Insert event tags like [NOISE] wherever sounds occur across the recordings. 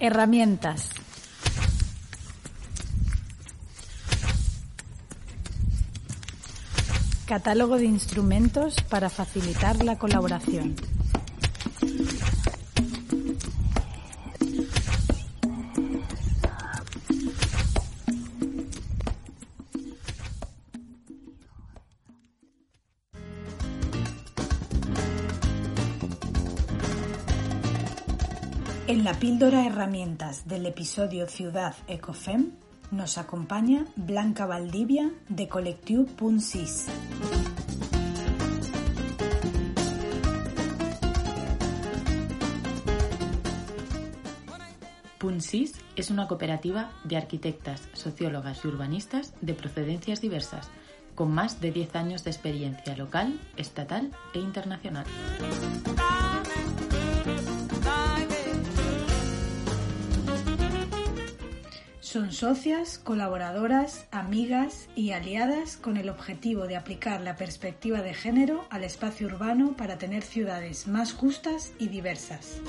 Herramientas. Catálogo de instrumentos para facilitar la colaboración. En la píldora herramientas del episodio Ciudad Ecofem nos acompaña Blanca Valdivia de Collectiu Punsis. Punsis es una cooperativa de arquitectas, sociólogas y urbanistas de procedencias diversas, con más de 10 años de experiencia local, estatal e internacional. Son socias, colaboradoras, amigas y aliadas con el objetivo de aplicar la perspectiva de género al espacio urbano para tener ciudades más justas y diversas.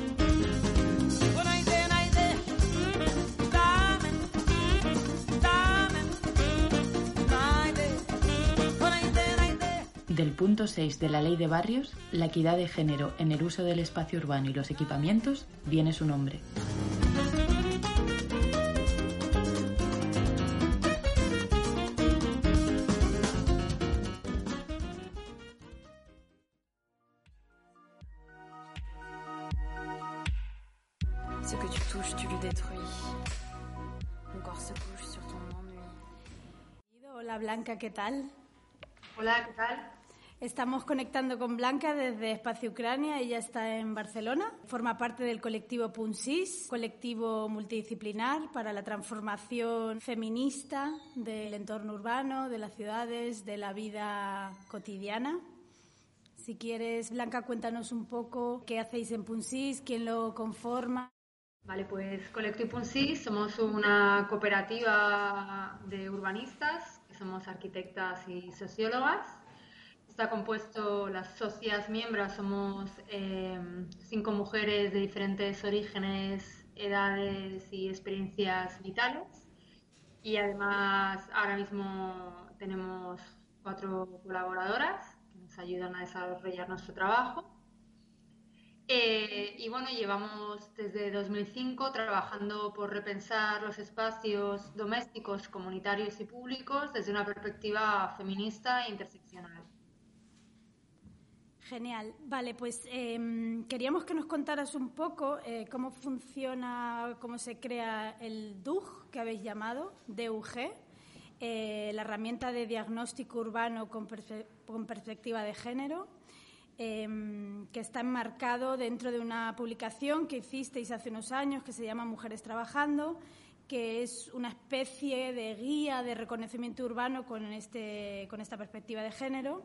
Del punto 6 de la Ley de Barrios, la equidad de género en el uso del espacio urbano y los equipamientos viene su nombre. Ce que tu touches, tu le détruis. Mon corps se couche sur ton ennui. Hola Blanca, ¿qué tal? Hola, ¿qué tal? Estamos conectando con Blanca desde Espacio Ucrania, ella está en Barcelona, forma parte del colectivo Punsis, colectivo multidisciplinar para la transformación feminista del entorno urbano, de las ciudades, de la vida cotidiana. Si quieres, Blanca, cuéntanos un poco qué hacéis en Punsis, quién lo conforma. Vale, pues Colectivo somos una cooperativa de urbanistas, somos arquitectas y sociólogas. Está compuesto, las socias miembros somos eh, cinco mujeres de diferentes orígenes, edades y experiencias vitales. Y además ahora mismo tenemos cuatro colaboradoras que nos ayudan a desarrollar nuestro trabajo. Eh, y bueno, llevamos desde 2005 trabajando por repensar los espacios domésticos, comunitarios y públicos desde una perspectiva feminista e interseccional. Genial. Vale, pues eh, queríamos que nos contaras un poco eh, cómo funciona, cómo se crea el DUG, que habéis llamado, DUG, eh, la herramienta de diagnóstico urbano con perspectiva de género, em, que está enmarcado dentro de una publicación que hicisteis hace unos años que se llama Mujeres Trabajando, que es una especie de guía de reconocimiento urbano con, este, con esta perspectiva de género.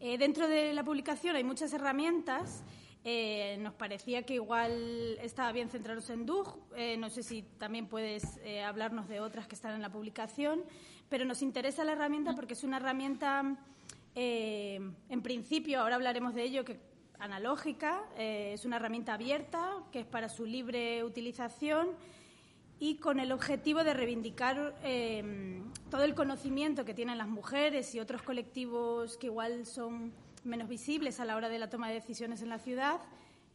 Eh, dentro de la publicación hay muchas herramientas. Eh, nos parecía que igual estaba bien centrarnos en DUG. Eh, no sé si también puedes eh, hablarnos de otras que están en la publicación, pero nos interesa la herramienta porque es una herramienta, eh, en principio, ahora hablaremos de ello, que analógica, eh, es una herramienta abierta que es para su libre utilización y con el objetivo de reivindicar eh, todo el conocimiento que tienen las mujeres y otros colectivos que igual son menos visibles a la hora de la toma de decisiones en la ciudad,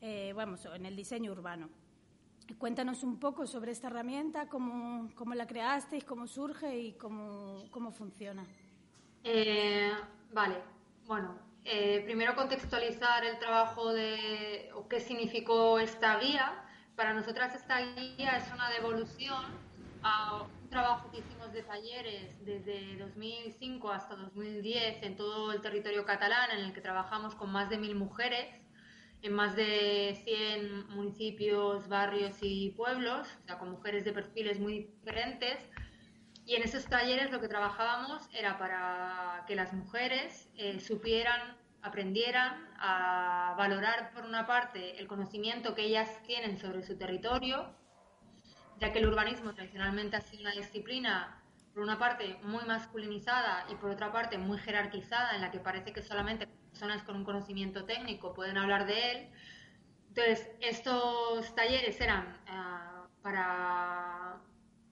eh, en el diseño urbano. Cuéntanos un poco sobre esta herramienta, cómo, cómo la creasteis, cómo surge y cómo, cómo funciona. Eh, vale, bueno, eh, primero contextualizar el trabajo de o qué significó esta guía. Para nosotras esta guía es una devolución a un trabajo que hicimos de talleres desde 2005 hasta 2010 en todo el territorio catalán, en el que trabajamos con más de mil mujeres en más de 100 municipios, barrios y pueblos, o sea, con mujeres de perfiles muy diferentes. Y en esos talleres lo que trabajábamos era para que las mujeres eh, supieran, aprendieran a valorar, por una parte, el conocimiento que ellas tienen sobre su territorio, ya que el urbanismo tradicionalmente ha sido una disciplina, por una parte, muy masculinizada y por otra parte, muy jerarquizada, en la que parece que solamente personas con un conocimiento técnico pueden hablar de él. Entonces, estos talleres eran uh, para,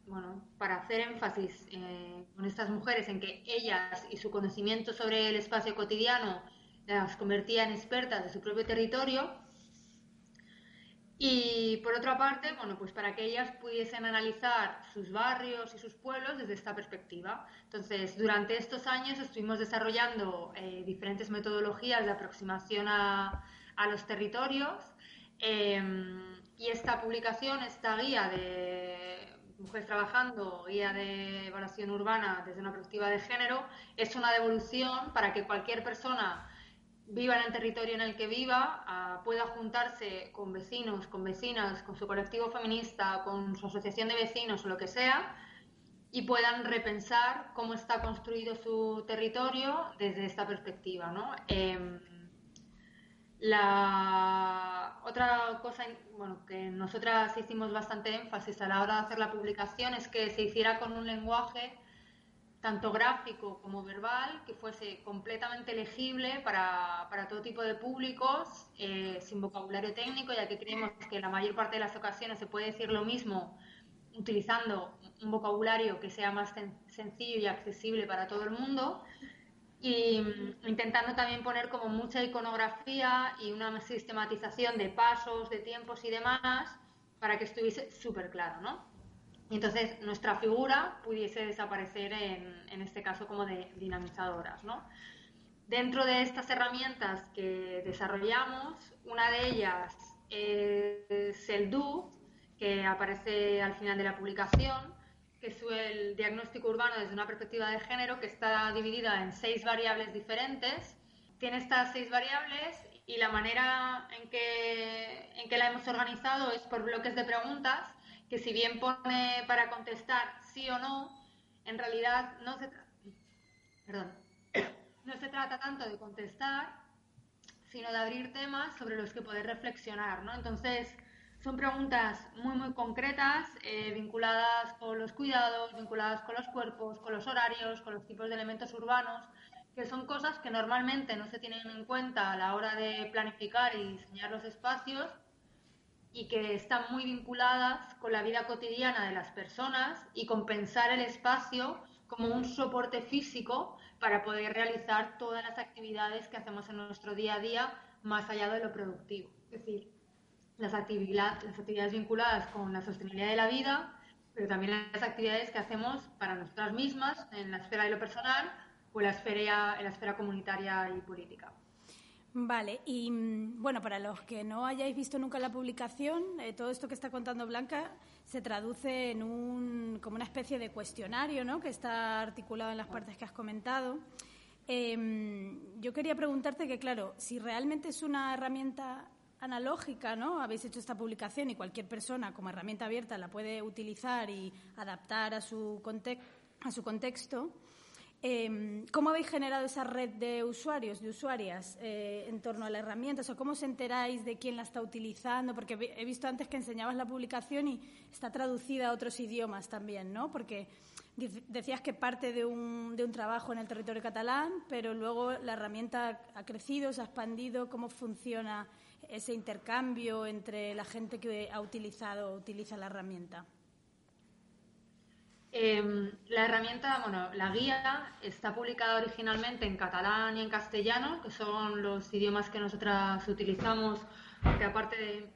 bueno, para hacer énfasis eh, con estas mujeres en que ellas y su conocimiento sobre el espacio cotidiano las convertía en expertas de su propio territorio. Y por otra parte, bueno, pues para que ellas pudiesen analizar sus barrios y sus pueblos desde esta perspectiva. Entonces, durante estos años estuvimos desarrollando eh, diferentes metodologías de aproximación a, a los territorios em, y esta publicación, esta guía de Mujeres Trabajando, guía de evaluación urbana desde una perspectiva de género, es una devolución para que cualquier persona viva en el territorio en el que viva, ah, pueda juntarse con vecinos, con vecinas, con su colectivo feminista, con su asociación de vecinos o lo que sea, y puedan repensar cómo está construido su territorio desde esta perspectiva. ¿no? Em, la otra cosa bueno, que nosotras hicimos bastante énfasis a la hora de hacer la publicación es que se hiciera con un lenguaje tanto gráfico como verbal, que fuese completamente legible para, para todo tipo de públicos, eh, sin vocabulario técnico, ya que creemos que la mayor parte de las ocasiones se puede decir lo mismo utilizando un vocabulario que sea más sencillo y accesible para todo el mundo y mm, intentando también poner como mucha iconografía y una sistematización de pasos, de tiempos y demás para que estuviese súper claro, ¿no? Y entonces nuestra figura pudiese desaparecer en, en este caso como de dinamizadoras, ¿no? Dentro de estas herramientas que desarrollamos, una de ellas es el DO, que aparece al final de la publicación, que es el diagnóstico urbano desde una perspectiva de género, que está dividida en seis variables diferentes. Tiene estas seis variables y la manera en que, en que la hemos organizado es por bloques de preguntas que si bien pone para contestar sí o no, en realidad no se, perdón, [COUGHS] no se trata tanto de contestar, sino de abrir temas sobre los que poder reflexionar, ¿no? Entonces, son preguntas muy, muy concretas, eh, vinculadas con los cuidados, vinculadas con los cuerpos, con los horarios, con los tipos de elementos urbanos, que son cosas que normalmente no se tienen en cuenta a la hora de planificar y diseñar los espacios y que están muy vinculadas con la vida cotidiana de las personas y con pensar el espacio como un soporte físico para poder realizar todas las actividades que hacemos en nuestro día a día más allá de lo productivo. Es decir, las, actividades, las actividades vinculadas con la sostenibilidad de la vida, pero también las actividades que hacemos para nosotras mismas en la esfera de lo personal o en la esfera, en la esfera comunitaria y política. Vale, y mm, bueno, para los que no hayáis visto nunca la publicación, eh, todo esto que está contando Blanca se traduce en un, como una especie de cuestionario, ¿no? Que está articulado en las partes que has comentado. Em, yo quería preguntarte que, claro, si realmente es una herramienta analógica, ¿no? Habéis hecho esta publicación y cualquier persona como herramienta abierta la puede utilizar y adaptar a su, a su contexto. Em, ¿Cómo habéis generado esa red de usuarios, de usuarias eh, en torno a la herramienta? O ¿Cómo os enteráis de quién la está utilizando? Porque he visto antes que enseñabas la publicación y está traducida a otros idiomas también, ¿no? Porque decías que parte de un, de un trabajo en el territorio catalán, pero luego la herramienta ha crecido, se ha expandido. ¿Cómo funciona ese intercambio entre la gente que ha utilizado o utiliza la herramienta? Em, la herramienta, bueno, la guía está publicada originalmente en catalán y en castellano, que son los idiomas que nosotras utilizamos, porque aparte de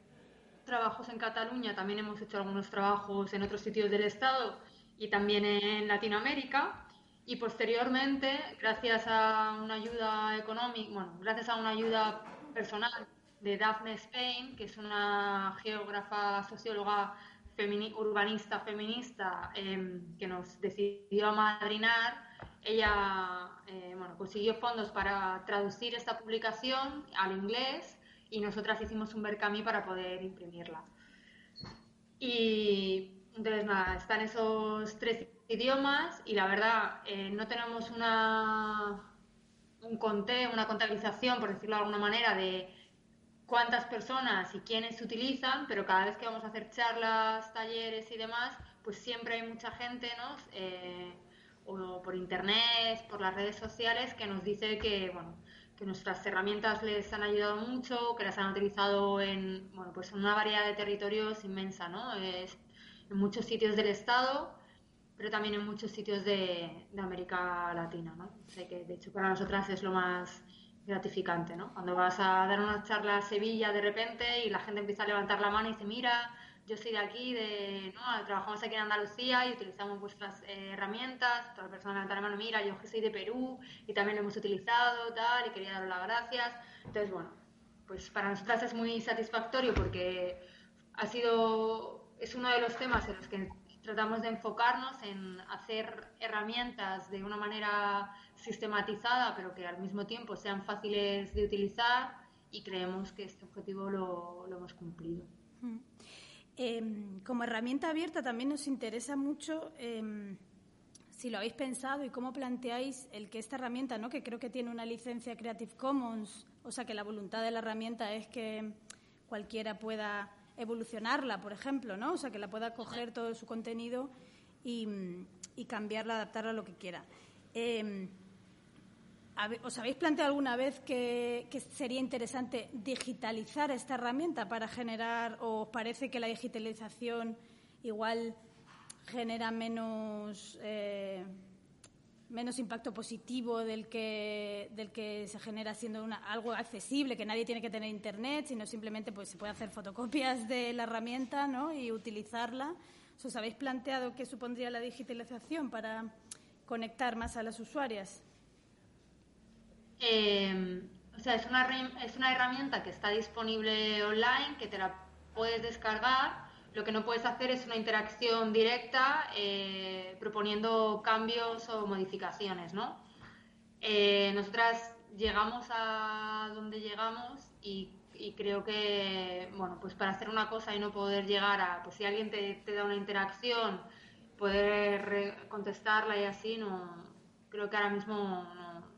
trabajos en Cataluña, también hemos hecho algunos trabajos en otros sitios del Estado y también en Latinoamérica. Y posteriormente, gracias a una ayuda económica, bueno, gracias a una ayuda personal de Daphne Spain, que es una geógrafa, socióloga urbanista feminista em, que nos decidió amadrinar, ella eh, bueno, consiguió fondos para traducir esta publicación al inglés y nosotras hicimos un Berkami para poder imprimirla. Y entonces nada, están esos tres idiomas y la verdad eh, no tenemos una, un conté, una contabilización, por decirlo de alguna manera, de cuántas personas y quiénes utilizan, pero cada vez que vamos a hacer charlas, talleres y demás, pues siempre hay mucha gente, ¿no? Eh, o por internet, por las redes sociales, que nos dice que, bueno, que nuestras herramientas les han ayudado mucho, que las han utilizado en, bueno, pues en una variedad de territorios inmensa, ¿no? Es, en muchos sitios del Estado, pero también en muchos sitios de, América Latina. ¿no? que, de hecho, para nosotras es lo más gratificante, ¿no? Cuando vas a dar una charla a Sevilla de repente y la gente empieza a levantar la mano y dice, mira, yo soy de aquí, de, ¿no? trabajamos aquí en Andalucía y utilizamos vuestras eh, herramientas, toda la persona levanta la mano, mira, yo soy de Perú y también lo hemos utilizado, tal, y quería daros las gracias. Entonces, bueno, pues para nosotras es muy satisfactorio porque ha sido, es uno de los temas en los que tratamos de enfocarnos en hacer herramientas de una manera sistematizada, pero que al mismo tiempo sean fáciles de utilizar y creemos que este objetivo lo, hemos cumplido. Em, como herramienta abierta también nos interesa mucho em, si lo habéis pensado y cómo planteáis el que esta herramienta, ¿no? que creo que tiene una licencia Creative Commons, o sea que la voluntad de la herramienta es que cualquiera pueda evolucionarla, por ejemplo, ¿no? o sea que la pueda coger todo su contenido y, y cambiarla, adaptarla a lo que quiera. Eh, ¿Os habéis planteado alguna vez que, sería interesante digitalizar esta herramienta para generar, o os parece que la digitalización igual genera menos, eh, menos impacto positivo del que, del que se genera siendo algo accesible, que nadie tiene que tener internet, sino simplemente pues, se puede hacer fotocopias de la herramienta ¿no? y utilizarla? ¿Os habéis planteado qué supondría la digitalización para conectar más a las usuarias? Eh, o sea, es una, es una herramienta que está disponible online, que te la puedes descargar. Lo que no puedes hacer es una interacción directa eh, proponiendo cambios o modificaciones, ¿no? Eh, nosotras llegamos a donde llegamos y, creo que, bueno, pues para hacer una cosa y no poder llegar a, pues si alguien te, da una interacción, poder contestarla y así, no, creo que ahora mismo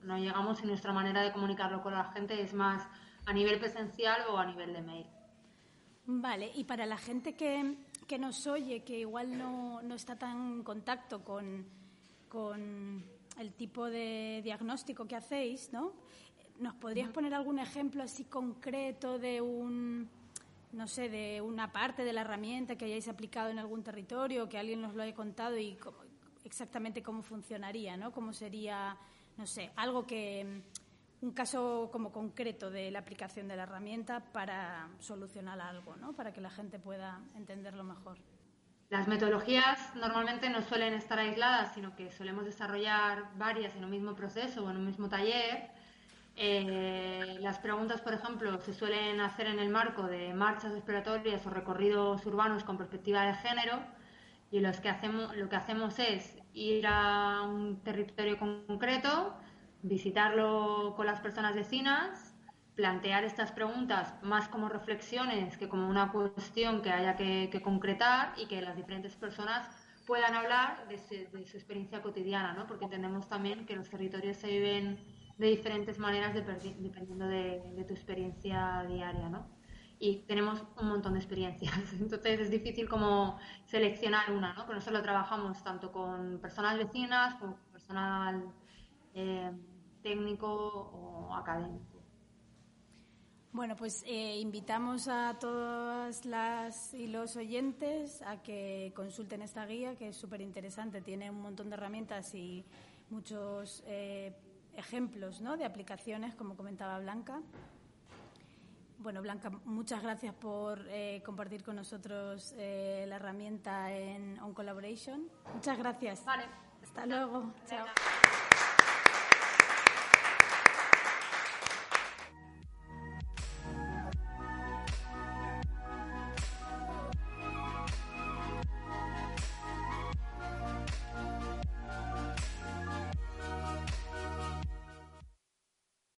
no llegamos y nuestra manera de comunicarlo con la gente es más a nivel presencial o a nivel de mail. Vale, y para la gente que, que nos oye, que igual no, no está tan en contacto con, con, el tipo de diagnóstico que hacéis, ¿no? ¿Nos podrías poner algún ejemplo así concreto de un, no sé, de una parte de la herramienta que hayáis aplicado en algún territorio, que alguien nos lo haya contado y exactamente cómo funcionaría, ¿no? Cómo sería no sé, algo que un caso como concreto de la aplicación de la herramienta para solucionar algo, ¿no? Para que la gente pueda entenderlo mejor. Las metodologías normalmente no suelen estar aisladas, sino que solemos desarrollar varias en un mismo proceso o en un mismo taller. Eh, las preguntas, por ejemplo, se suelen hacer en el marco de marchas exploratorias o recorridos urbanos con perspectiva de género y los que hacemos, lo que hacemos es ir a un territorio concreto, visitarlo con las personas vecinas, plantear estas preguntas más como reflexiones que como una cuestión que haya que, concretar y que las diferentes personas puedan hablar de, su experiencia cotidiana, ¿no? porque entendemos también que los territorios se viven de diferentes maneras dependiendo de, tu experiencia diaria. ¿no? y tenemos un montón de experiencias. [LAUGHS] Entonces es difícil como seleccionar una, ¿no? Por eso lo trabajamos tanto con personas vecinas con personal eh, técnico o académico. Bueno, pues eh, invitamos a todas las y los oyentes a que consulten esta guía, que es súper interesante. Tiene un montón de herramientas y muchos eh, ejemplos ¿no? de aplicaciones, como comentaba Blanca. Bueno, Blanca, muchas gracias por eh, compartir con nosotros la herramienta en On Collaboration. Muchas gracias. Vale. Hasta luego. Chao.